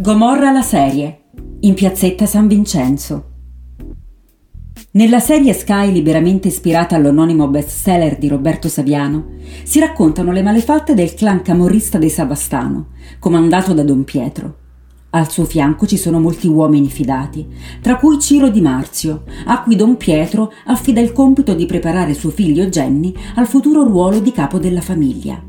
Gomorra la serie, in piazzetta San Vincenzo. Nella serie Sky, liberamente ispirata all'anonimo bestseller di Roberto Saviano, si raccontano le malefatte del clan camorrista dei Savastano, comandato da Don Pietro. Al suo fianco ci sono molti uomini fidati, tra cui Ciro Di Marzio, a cui Don Pietro affida il compito di preparare suo figlio Jenny al futuro ruolo di capo della famiglia.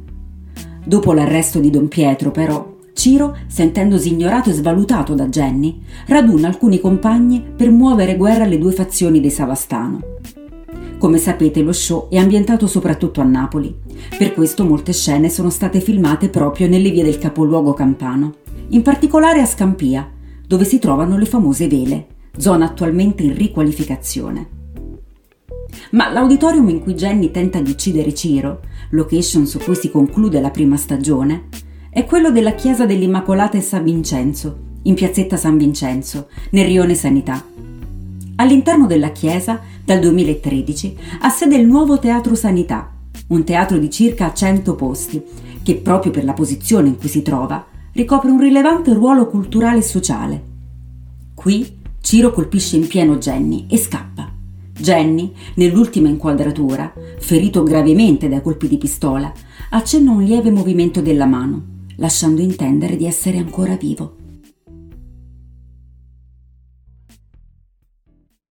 Dopo l'arresto di Don Pietro, però, Ciro, sentendosi ignorato e svalutato da Jenny, raduna alcuni compagni per muovere guerra alle due fazioni dei Savastano. Come sapete lo show è ambientato soprattutto a Napoli, per questo molte scene sono state filmate proprio nelle vie del capoluogo campano, in particolare a Scampia, dove si trovano le famose vele, zona attualmente in riqualificazione. Ma l'auditorium in cui Jenny tenta di uccidere Ciro, location su cui si conclude la prima stagione, è quello della chiesa dell'Immacolata e San Vincenzo, in piazzetta San Vincenzo, nel rione Sanità. All'interno della chiesa, dal 2013, ha sede il nuovo Teatro Sanità, un teatro di circa 100 posti, che proprio per la posizione in cui si trova, ricopre un rilevante ruolo culturale e sociale. Qui Ciro colpisce in pieno Jenny e scappa. Jenny, nell'ultima inquadratura, ferito gravemente dai colpi di pistola, accenna un lieve movimento della mano lasciando intendere di essere ancora vivo.